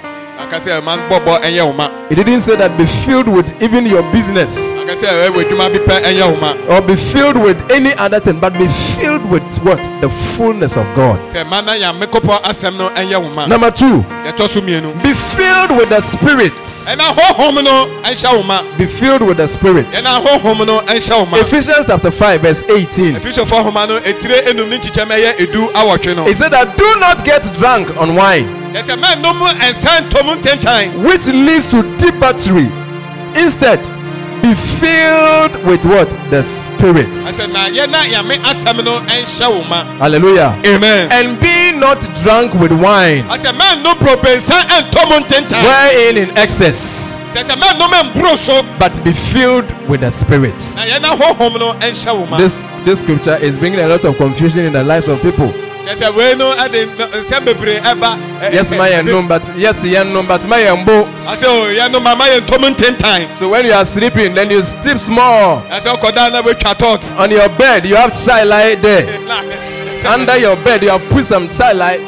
Akasɛ ɛma bɔbɔ ɛnyɛ wo ma It didn't say that be filled with even your business akasɛ ɛwɔ adwuma bi pɛ ɛnyɛ wo ma or be filled with any other thing, but be filled with what? The fullness of God. sɛ ɛma na nyame kɔpɔ asɛm no ɛnyɛ wo ma Number two, yɛtɔ so mmienu be filled with the Spirit. ɛna honhom no ɛnhyɛ wo ma Be filled with the Spirit. ɛna honhom no ɛnhyɛ wo ma Ephesians chapter 5, verse 18. efisofoɔ nhoma no etire enum ne nkyikyɛm ɛyɛ edu awɔtwe no It said that do not get drunk on wine, yɛsɛ mɛnnom nsa ntom ntentan which leads to debauchery. Instead, be filled with what? The Spirit. ɛsɛ na yɛna nyame asɛm no ɛnhyɛ wo ma Hallelujah. amen And be not drunk with wine, ɛsɛ mɛnnom probensa ntom ntentan wherein in excess, ɛsɛ mɛnnom mburo so but be filled with the Spirit. na yɛna honhom no ɛnhyɛ wo ma This this scripture is bringing a lot of confusion in the lives of people. Kyɛsɛ wei no ɛde n- nsɛm bebree ɛba Yes, my ɛ- num, but yes, yen num, but my mbo. ɔsɛ o yɛnom ama yɛntom ntentan So when you are sleeping, then you sleep small ɛsɛ ɔkɔda na bɛtwa tɔt on your bed. You have shy light there. Under your bed, you have put some shy light,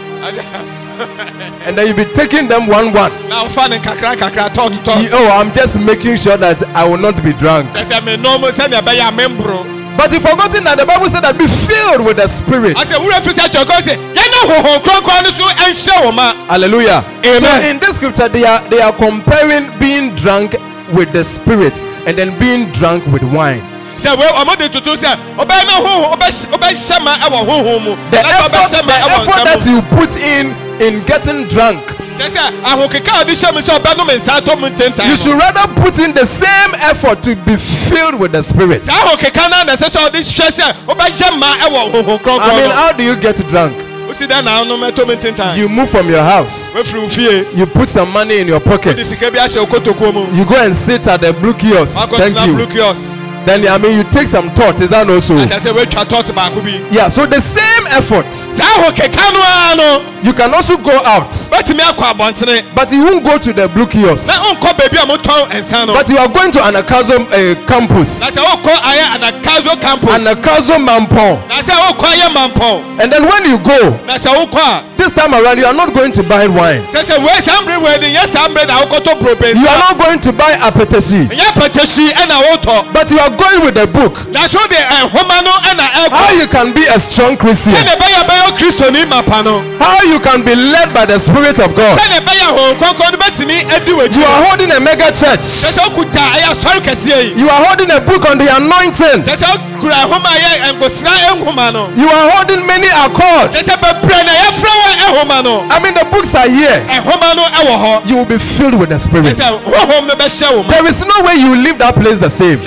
and then you be taking them one one. na ɔfa ne nkakra nkakra tɔt tɔt Oh, I'm just making sure that I will not be drunk. kyɛsɛ menom sɛnea ɛbɛyɛ a memboro But you've forgotten that the Bible said that be filled with the Spirit. asɛ wura fi sɛ tɔkɔ sɛ yɛne honhom kronkron no so ɛnhyɛ wo ma Hallelujah. Amen. So in this scripture, they are they are comparing being drunk with the Spirit and then being drunk with wine. sɛ wei ɔmo de toto sɛ ɔbɛyɛ na honhom ɔbɛhyɛ ɔbɛhyɛ ma ɛwɔ honhom mu The effort, the effort that you put in in getting drunk, kyɛ sɛ ahokeka a ɔde hyɛ mu sɛ ɔbɛnom nsa atɔ mu ntentan you should rather put in the same effort to be filled with the Spirit. saa ahokeka no na ɛsɛ sɛ ɔde hwɛ sɛ ɔbɛhyɛ ma ɛwɔ honhom I mean, how do you get drunk? wosi dɛ na anom ɛtɔ mu ntentan You move from your house, wefiri wo fie you put some money in your pocket, sika bi ahyɛ wo kotokuo mu you go and sit at the blue kiosk. Thank you. Then I mean, you take some thought. Is that also? aka sɛ woatwa tɔt baako bi Yeah. So the same effort. saa ahokeka no You can also go out, wetumi akɔ abɔntene but you won't go to the blue kiosk. na wonkɔ baabi a motɔn nsa no But you are going to Anagkazo uh, campus, na sɛ wokɔ ayɛ anagkazo campus Anagkazo Mampong, na sɛ wokɔ ayɛ mampɔn and then when you go, na sɛ wokɔ a this time around you are not going to buy wine. sɛ sɛ wei saa mmere wei de nyɛ saa mmere na wokɔtɔ You are not going to buy apetesi, ɛnyɛ pɛtɛhyi ɛna wotɔ but you are going with the book. na so de ɛnhoma no ɛna How you can be a strong Christian? sɛne ɛbɛyɛ bɛyɛ kristoni mapa no How you can be led by the Spirit of God? sɛne ɛbɛyɛ honhom kronkron no bɛtumi adi You are holding a mega church. sɛ wokuta ɛyɛ asɔre kɛseɛ yi You are holding a book on the anointing. sɛ sɛ wokura ɛhoma a ɛyɛ nkosira nhoma no You are holding Many Are Called. sɛ sɛ bebree na yɛfrɛ wɔ ɛhoma no I mean, the books are here. ɛhoma no ɛwɔ hɔ You will be filled with the Spirit. sɛ sɛ honhom no bɛhyɛ wo ma There is no way you leave that place the same.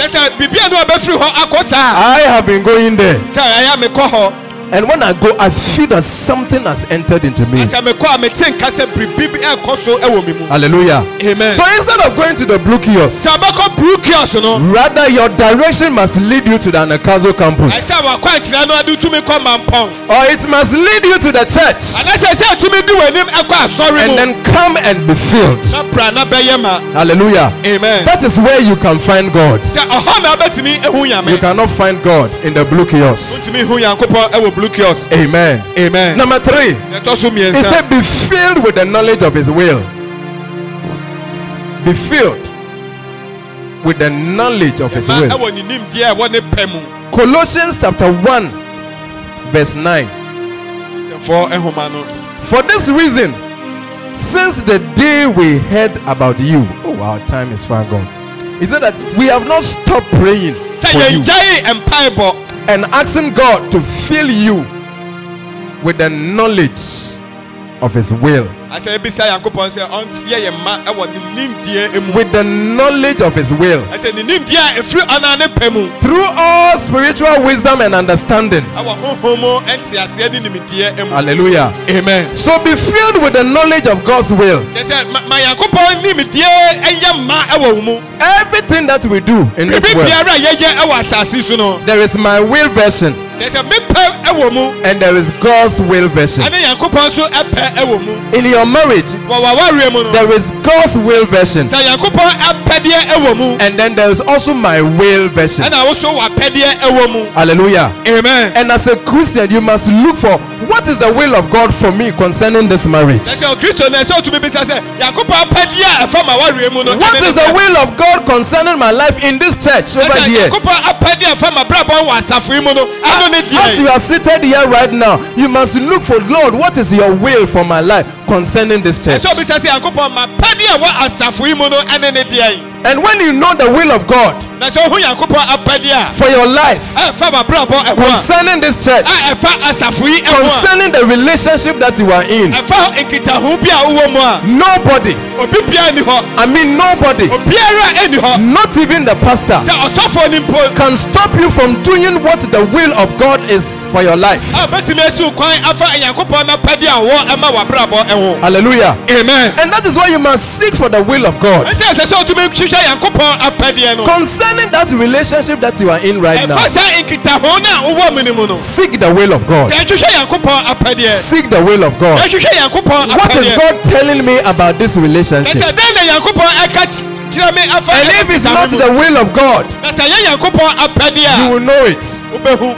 Sɛ sɛ biribia no a bɛfiri hɔ akɔ saa. I have been going there, sɛ ɛyɛ mekɔ hɔ and when I go, I feel that something has entered into me. sɛ mekɔ a mete nka sɛ biribi bi ɛkɔ so ɛwɔ me mu Hallelujah. amen So instead of going to the blue kiosk, blue kiosk no rather your direction must lead you to the Anagkazo campus, ɛsɛ wakɔ ankyerɛ no ade tumi kɔ mampɔn or it must lead you to the church, anasɛ sɛ tumi di w'anim ɛkɔ asɔre and then come and be filled. na bra na bɛyɛ ma Hallelujah. amen That is where you can find God. sɛ ɔhɔ na wobɛtumi ɛhu You cannot find God in the blue kiosk. Wotumi hu nyankopɔn ɛwɔ blue kiosk Amen. amen Number three, He said, Be filled with the knowledge of His will. Be filled with the knowledge of His will. ɛwɔ ne nimdeɛ a ɛwɔ ne pɛ mu Colossians chapter 1, verse 9. sɛfoɔ ɛhoma no For this reason, since the day we heard about you, oh, our time is far gone. He said that we have not stopped praying for you. And asking God to fill you with the knowledge of His will. asɛ ebisa yankopɔn sɛ ɔnyɛ yɛn mma ɛwɔ ne nimdeɛ emu With the knowledge of His will. ɛsɛ eh, ah, ne nimdeɛ a efiri ɔna ne Through all spiritual wisdom and understanding. ɛwɔ honhom eh, ah, eh, mu ɛnte aseɛ ne nimdeɛ emu Hallelujah. amen. So be filled with the knowledge of God's will. kyɛ sɛ ma ma yankopɔn nimdeɛ ɛyɛ mma ɛwɔ wo mu Everything that we do in this world, biara a yɛyɛ ɛwɔ asase so no there is my will version kyɛ sɛ mepɛ ɛwɔ mu and there is God's will version. ɛne yankopɔn nso ɛpɛ ɛwɔ mu In your marriage, wɔ wɔawareɛ mu no. there is God's will version sɛ yankopɔn mu and then there is also my will version. ɛna wo so w'apɛdeɛ ɛwɔ mu Hallelujah. amen And as a Christian, you must look for what is the will of God for me concerning this marriage. ɛsɛ kristo na ɛsɛ otumi bisa sɛ yankopɔn apɛdeɛ a ɛfa ma wareɛ mu no What ɛne the will of God concerning my life in this church over here? yankopɔn apɛdeɛ a ɛfa ma brabɔ wɔ asafo yi mu no ɛno ne As you are seated here right now, you must look for Lord, what is your will for my life concerning this church? ɛsɛ obisa sɛ yankopɔn ma pɛdeɛ a wɔ asafo yi mu no ɛne ne deɛ And when you know the will of God na sɛ ohu yankopɔn apɛdeɛ for your life. a ɛfa ma brabɔ ɛho concerning this church, a ɛfa asafo yi ɛho concerning the relationship that you are in, a ɛfa nkitaho bi a wowɔ mu a nobody, obi biara ni hɔ. I mean nobody, obiara ɛni hɔ. Not even the pastor, sɛ ɔsɔfoɔ ni mpo can stop you from doing what the will of God is for your life. a bɛtumi asi kwan afa nyankopɔn na pɛdeɛ a wɔ ɛma w'abrabɔ ɛho. Hallelujah. amen. And that is why you must seek for the will of God. Ɛsɛ ɛsɛ sɛ wotumi hwehwɛ nyankopɔn apɛdeɛ no concerning that relationship that you are in right now. ɛfa saa nkitaho no a wowɔ mu no mu no Seek the will of God. sɛ ɛhwehwɛ nyankopɔn apɛdeɛ Seek the will of God. What is God telling me about this relationship? Ɛsɛ dɛn na nyankopɔn ɛka ky- kyerɛ me afa And if it's not the will of God, na sɛ ɛyɛ nyankopɔn you will know it.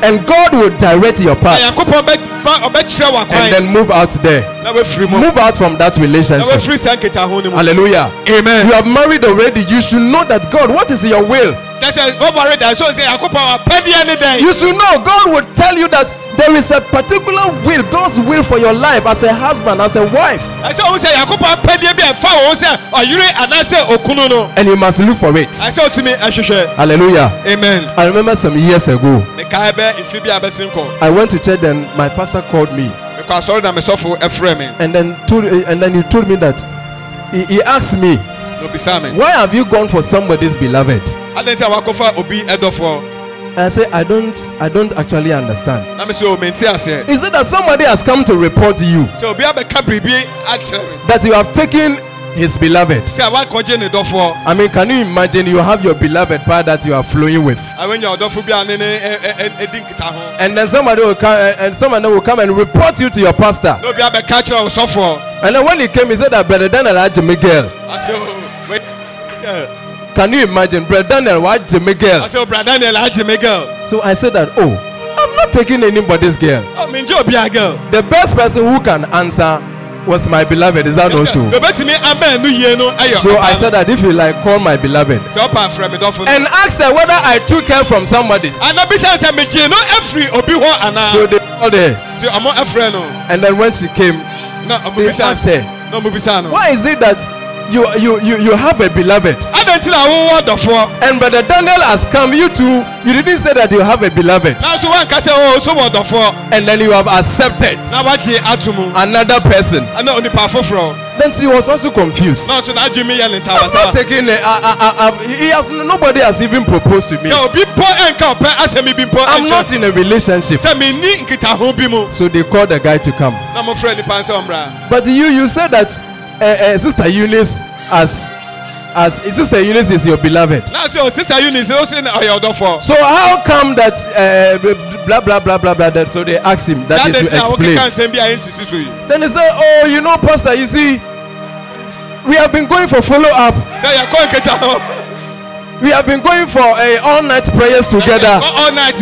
And God will direct your path nyankopɔn bɛ- ba- ɔbɛkyerɛ and then move out there. na wafiri mu Move out from that relationship. wafiri saa nkitaho no mu Hallelujah. amen You have married already. You should know that God, what is your will? kyɛ sɛ wɔbɔre da so sɛ nyankopɔn apɛdeɛ ne dɛn You should know God will tell you that there is a particular will, God's will for your life as a husband, as a wife, ɛsɛ ohun sɛ nyankopɔn apɛdeɛ bi a ɛfa wɔn sɛ ɔyere anaasɛ okunu no and you must look for it. ɛhwehwɛ Hallelujah. amen. I remember some years ago, mekae bɛ mfi bi a bɛsi nkɔ I went to church and my pastor called me, mekɔ asɔre na mesɔfo ɛfrɛ me and then told, and then he told me that he, he asked me, na obisa me "Why have you gone for somebody's beloved?" adɛn nti a wakɔfa obi ɛdɔfoɔ And I said, "I don't, I don't actually understand." Is me sɛ o mente aseɛ He said that somebody has come to report you? Sɛ obi abɛka biribi akyerɛ me that you have taken his beloved. sɛ wakɔgye ne dɔfoɔ I mean, can you imagine you have your beloved part that you are flowing with? and then somebody will come and, and somebody will come and report you to your pastor. Na obi abɛka kyerɛ wo sɔfoɔ and then when he came he said that brother daniel ajay miguel asɛ o wei ɛ, can you imagine? Brother daniel ajay miguel asɛ o bra daniel agye me girl? So i said that oh i'm not taking anybody's girl. Ɔ mengye obi a girl. The best person who can answer was my beloved. Is that not so obɛtumi ama ɛnu yie no ɛyɛ so i said that if you like call my beloved. Sɛ ɔpa afrɛ me. And ask her whether i took her from somebody. Anabisa sɛ megye no afiri obi hɔ anaa so they called her. Nti ɔmo ɛfrɛ no. And then when she came they asked her. Why is it that you you you, you have a beloved adɛn nti na wowɔ dɔfoɔ And brother Daniel has come. You too. You didn't say that you have a beloved, nanso woanka sɛ o so wɔ dɔfoɔ and then you have accepted na wagye ato mu another person. ɛna onipa foforɔ Then she was also confused. na nso n'adwene yɛ ne I'm not taking. A, I, I, I, he has nobody has even proposed to me. sɛ obi mpo ɛnka ɔpɛ asɛm bi mpo I'm not in a relationship. sɛ menni nkitaho bi mu So they called the guy to come. na mofrɛ nipa sɛ ɔmmra But you, you said that uh, uh, Sister Eunice as as Sister Eunice is your beloved. na sɛ o sister eunice o se na ɔyɛ ɔdɔfoɔ So how come that uh, blah blah blah blah blah? That so they asked him that adɛn is to explain. wokeka nsɛm bi a ɛnsisi so yi Then he said, Oh, you know, Pastor, you see, we have been going for follow up. sɛ yɛkɔ nkitaho We have been going for uh, all night prayers together. all night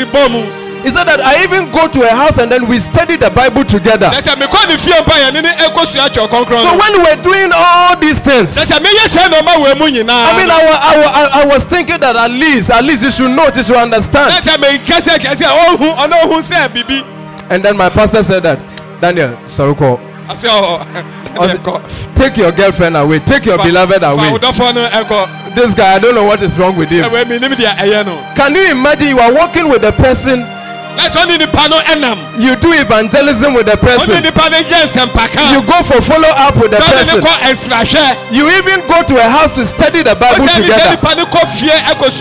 He said that I even go to a house and then we study the Bible together. na sɛ mekɔ ne fie mpa yɛne ne ɛkɔsua kyɛw kɔnkrɔn So when we're doing all these things, na sɛ meyɛ sɛ na ɔma wɔ mu nyinaa I mean, I, I, I, I was thinking that at least, at least you should know, you should understand. sɛ menkɛsɛ kɛsɛ ɔhu ɔno ohu sɛ biribi And then my pastor said that, Daniel, Saruko, ɛkɔ take your girlfriend away, take your beloved away. ɛkɔ This guy, I don't know what is wrong with him. ɛwɔ menim deɛ ɛyɛ no Can you imagine you are walking with a person na sɛ ɔne nipa no You do evangelism with the person. nipa no yɛ nsɛmpaka You go for follow up with the sɛ ɔne ne person. You even go to a house to study the Bible ɔsɛ ne sɛ together. nipa no kɔ fie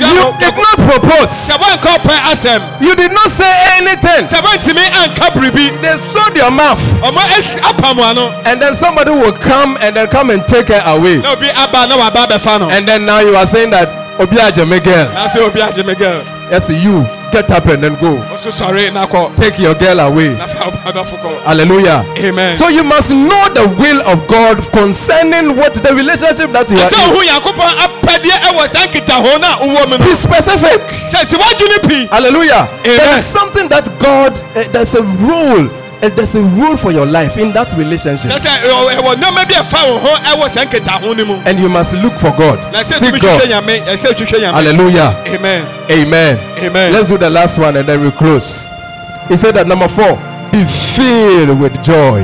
You did not propose. sɛ wɔnka ɔpɛ asɛm You did not say anything. sɛ wɔntumi anka biribi They sold your mouth. ɔmo esi apam ano And then somebody will come and then come and take her away. na obi aba na waba abɛfa And then now you are saying that Obi Ajeme girl. na obi agye Yes, you get up and then go. ɔso sɔre na kɔ Take your girl away. na fa ɔdɔfo kɔ Hallelujah. amen So you must know the will of God concerning what the relationship that you are in. ohu nyankopɔn apɛdeɛ ɛwɔ saa nkitaho no a wowɔ mu no Be specific. sɛ si woadwene pii Hallelujah. There Amen. is something that God, uh, there's a rule, there's a rule for your life in that relationship. kyɛ sɛ ɛwɔ ɛwɔ nneɛma bi a ɛfa wo ho ɛwɔ saa nkitaho mu And you must look for God. Seek God. nyame ɛsɛ hwehwɛ nyame Hallelujah. amen Amen. amen Let's do the last one and then we close. He said that number four, be filled with joy.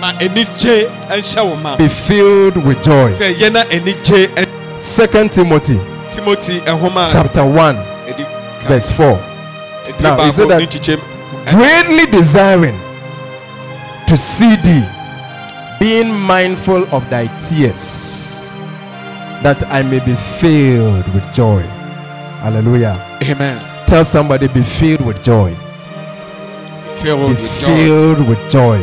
ma anigye nhyɛ wo ma Be filled with joy. sɛ yɛ na anigye ɛ- Second Timothy timothy eh, a chapter 1, ɛdi verse 4. ɛdiri Now, he said that- Greatly desiring to see thee, being mindful of thy tears, that I may be filled with joy. Hallelujah. amen Tell somebody, be filled with joy. filled Be with joy filled with joy.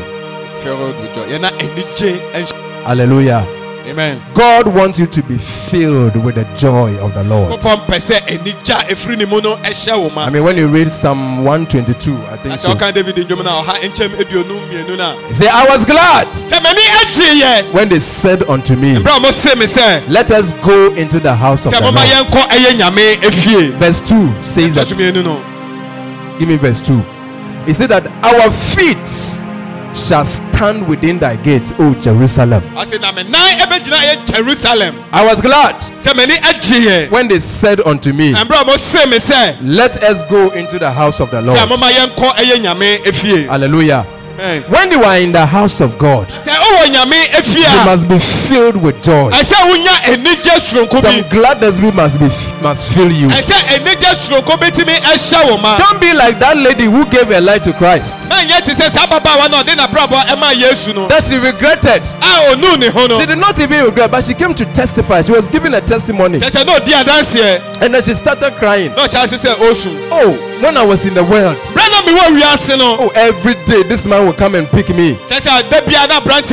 filled with joy yɛ na anigye nhyɛ Hallelujah. Amen God wants you to be filled with the joy of the Lord. kopɔ mpɛ sɛ anigye a ɛfiri ne mu no ɛhyɛ wo ma I mean, when you read Psalm 122, I think so. ɔka david ndwom no a ɔha nkyɛm aduonu mmienu no a He said, I was glad sɛ m'ani agye yɛ when they said unto me, berɛ a ɔmo se me sɛ Let us go into the house of the Lord. yɛnkɔ ɛyɛ nyame efie Verse 2 says that. so mmienu no Give me verse 2. He said that our feet shall stand within thy gates, O Jerusalem. ɔse na me nan ɛbɛgyina ɛyɛ I was glad sɛ m'ani agye yɛ when they said unto me, na berɛ a ɔmo se me sɛ Let us go into the house of the Lord. momma yɛnkɔ ɛyɛ nyame efie Hallelujah. When you are in the house of God, sɛ wowɔ nyame efie you must be filled with joy. ɛsɛ wonya anigye soronko Some gladness be must be must fill you. ɛsɛ anigye soronko bitumi ɛhyɛ wo ma Don't be like that lady who gave her life to Christ. na nyɛ te sɛ saa ababaawa no a ɔde n'abrabɔ ɛma yesu no That she regretted. a ɔnu ne ho no She did not even regret, but she came to testify. She was giving a testimony. kyɛ sɛ na ɔdi adanseɛ And then she started crying. na ɔhyɛ ase sɛ ɔsu Oh, when I was in the world, berɛ na mewɔ wiase no oh, every day this man will come and pick me.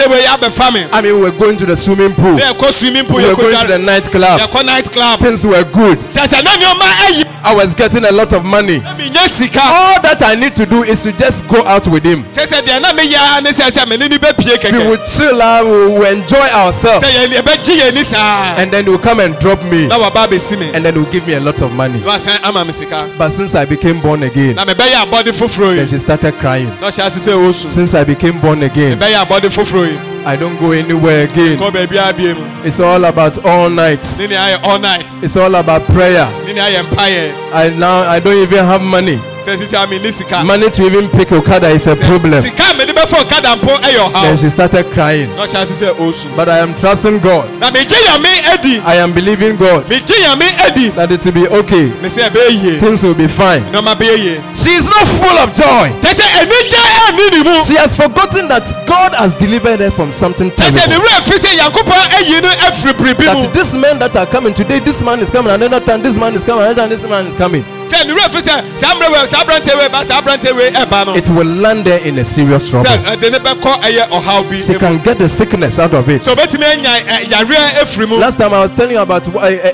Kyɛ sɛ da bia na aberanteɛ wei abɛfa me I mean, we were going to the swimming pool, na yɛkɔ swimming pool we were going to the yɛkɔ nightclub. yɛkɔ night club Things were good. kyɛ sɛ na nneɔma ayi I was getting a lot of money. na menyɛ sika All that I need to do is to just go out with him. kyɛ sɛ deɛ na meyɛ a ne sɛ sɛ mene ni bɛpie We kɛkɛ would chill out, we will enjoy ourselves. sɛ yɛ- yɛbɛgye yɛni saa And then he will come and drop me. na waba abɛsi me And then he will give me a lot of money. na wasan ama me sika But since I became born again, na mebɛyɛ abɔde foforɔ then yi she started crying. na ɔhyɛ ase sɛ ɔsu Since I became born again, mebɛyɛ abɔde foforɔ yi I don't go anywhere again. kɔ baabiaa bie mu It's all about all night. ne ne ayɛ all night It's all about prayer. ne ne ayɛ mpayɛ I now I don't even have money. Sɛ sisi a mene sika Money to even pick Okada is a Sɛ problem. sika a mede bɛfa ɔkada mpo ɛyɛ Then ɔhaw she started crying. na ɔhyɛ ase sɛ ɔsu But I am trusting God. na megye nyame adi I am believing God megye nyame adi that it will be okay. me sɛ ɛbɛyɛ yie Things will be fine. nneɔma bɛyɛ yie She is not full of joy. kyɛ sɛ anigye ani ne mu She has forgotten that God has delivered her from something kyɛ sɛ ne terrible. werɛ fi sɛ nyankopɔn ayi no afiri biribi mu That this man that are coming today, this man is coming, another time this man is coming, another time this man is coming. Sɛ ne werɛ fi sɛ saa mmerɛ wei saa aberanteɛ wei ba saa aberanteɛ wei ɛba no It will land her in a serious trouble. sɛ ɛde ne bɛkɔ ɛyɛ ɔhaw bi She mu can get the sickness out of it. sɛ obɛtumi anya ɛ, yareɛ afiri mu Last time I was telling you about a,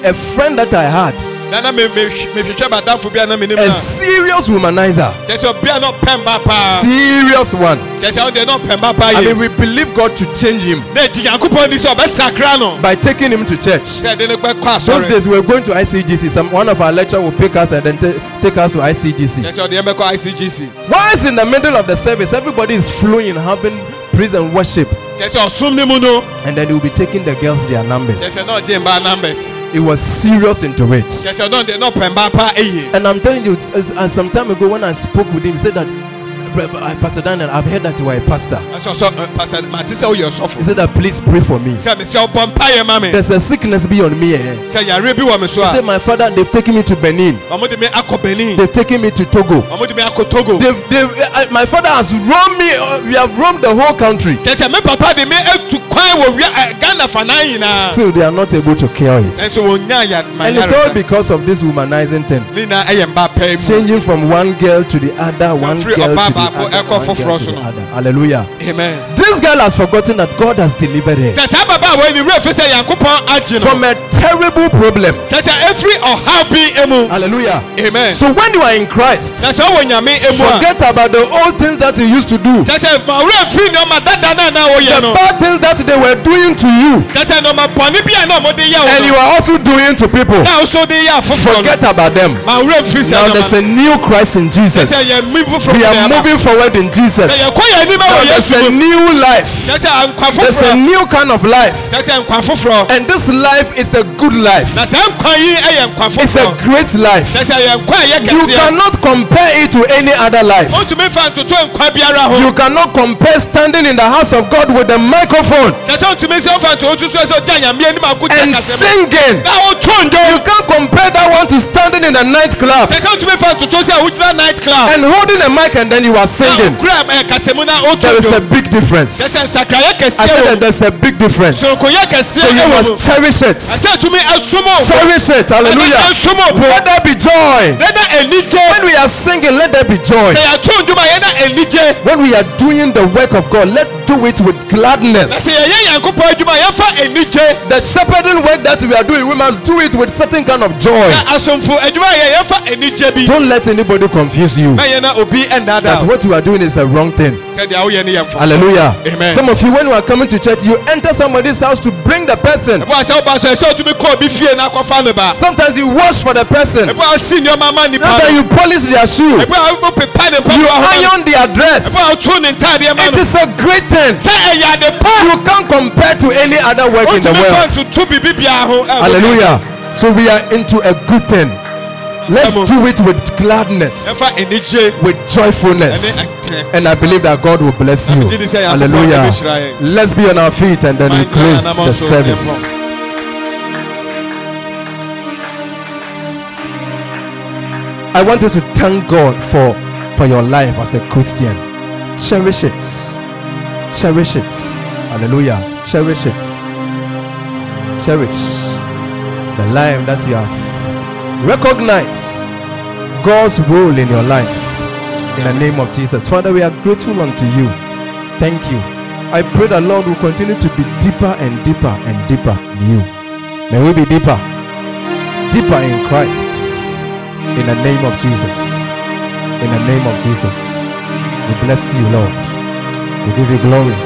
a- a friend that I had, na na me- me- mehwehwɛ madamfo bi a na menim a na serious womanizer, kyɛ sɛ obi a na ɔpɛ mba paa serious one. kyɛ sɛ ɔdeɛ na ɔpɛ mba paa I yie mean, we believe God to change him. Na ɛgyi nyankopɔn di sɛ ɔbɛsakra no. By taking him to church. sɛ ɛde ne bɛkɔ Those asɔre days we were going to ICGC. Some one of our lecturer will pick us and then ta- take us to ICGC. kyɛ sɛ ɔdeɛ bɛkɔ icgc Once in the middle of the service, everybody is flowing, having praise and worship, kyɛ sɛ ɔsom ne mu no and then he will be taking the girls their kyɛ numbers. sɛ na ɔgye mbaa numbers He was serious into it. kyɛ sɛ ɔno deɛ na ɔpɛ mbaa paa ɛyie And I'm telling you, it's- it's- and some time ago when I spoke with him, he said that "Brother, uh, Pastor Daniel, I've heard that you are a pastor. ɛsɛ ɔsɔ ɛ, pastor mate sɛ woyɛ He said that please pray for me. sɛ mesɛ ɔbɔ mpayɛ There's a sickness be on me. Eh? sɛ yare bi wɔ me so He said, my father, they've taken me to Benin. ɔmode me akɔ benin They've taken me to Togo. ɔmode me akɔ togo They've, they've, uh, my father has roamed me. Uh, we have roamed the whole country. kyɛ sɛ me papa de me atu kwan wɔ wia ɛ, ghana fanan nyinaa Still, they are not able to cure it. ɛnso wɔnya ya And it's all because of this womanizing thing. ne nyinaa ɛyɛ mba pɛɛ mu Changing from one girl to the other, one girl to the baako, other, ẹkọ one girl foforọ to so the no. other. Hallelujah. amen This girl has forgotten that God has delivered her sɛ saa baba a wɔyi ne wura fi sɛ yankopɔn agye no from a terrible problem. sɛ ɛfiri ɔhaw bi emu Hallelujah. amen So when you are in Christ, ɔwɔ nyame emu a forget about the old things that you used to do, kyɛ sɛ ma wura fi nneɛma dada na na wɔyɛ the bad things that they were doing to you, kyɛ sɛ nneɛma bɔnne bi a na ɔmode yɛ and you are also doing to people. na nso de yɛ afoforɔ no Forget about them. ma wura fi sɛ Now there's a new Christ in Jesus. sɛ yɛ mi foforɔ We are moving forward in Jesus. anim Now wɔ there's a new life. kyɛ sɛ nkwa There's a new kind of life. kyɛ sɛ nkwa foforɔ And this life is a good life. na saa nkwa yi yɛ nkwa It's a great life. kyɛ sɛ yɛ nkwa a ɛyɛ You cannot compare it to any other life. wotumi fa ntoto nkwa biara ho You cannot compare standing in the house of God with a microphone kyɛ sɛ wotumi sɛ wofa ntoto tutu sɛ ɔgya nyame and singing. na woto ndo You can't compare that one to standing in a nightclub kyɛ sɛ wotumi fa ntoto sɛ wogyina night club and holding a mic and then you are singing. wokura ɛ, kasamu na woto There is a big difference. I said that there's a big difference. So you must cherish it. Sɛ tumi asom Cherish it. Hallelujah. Let there be joy. na na anigye When we are singing, let there be joy. sɛ yɛto ndom a yɛna anigye When we are doing the work of God, let's do it with gladness. yɛyɛ nyankopɔn adwuma a yɛmfa anigye The shepherding work that we are doing, we must do it with certain kind of joy. na asomfo adwuma a yɛ yɛmfa anigye bi Don't let anybody confuse you na yɛna obi that what you are doing is a wrong thing. sɛdeɛ woyɛ ne yɛmfa Hallelujah. Amen. Some of you, when you are coming to church, you enter somebody's house to bring the person. ɛbɔ a sɛ woba so ɛsɛ wotumi kɔ obi fie na akɔfa no ba Sometimes you wash for the person. ɛbɔ a wosi nneɔma ma After you polish their shoe, ɛbɔ a wopepa ne you mpaboa ho ma iron their dress. It is a woto ne ntadeɛ ma It no is a great thing. sɛ ɛyɛ ade pa You can't compare to any other work in the world. ntoto biribi biara ho ɛwɔ Hallelujah. So we are into a good thing. Let's do it with gladness, with joyfulness. And I believe that God will bless you. megye di sɛ Nyankopɔn Hallelujah. Let's be on our feet and then we close the service. I want you to thank God for, for your life as a Christian. Cherish it. Cherish it. Hallelujah. Cherish it. Cherish the life that you have. Recognize God's role in your life. In the name of Jesus. Father, we are grateful unto you. Thank you. I pray that Lord will continue to be deeper and deeper and deeper in you. May we be deeper, deeper in Christ. In the name of Jesus. In the name of Jesus. We bless you, Lord. We give you glory.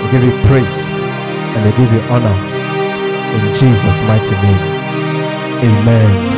We give you praise. And we give you honor. In Jesus' mighty name. Amen.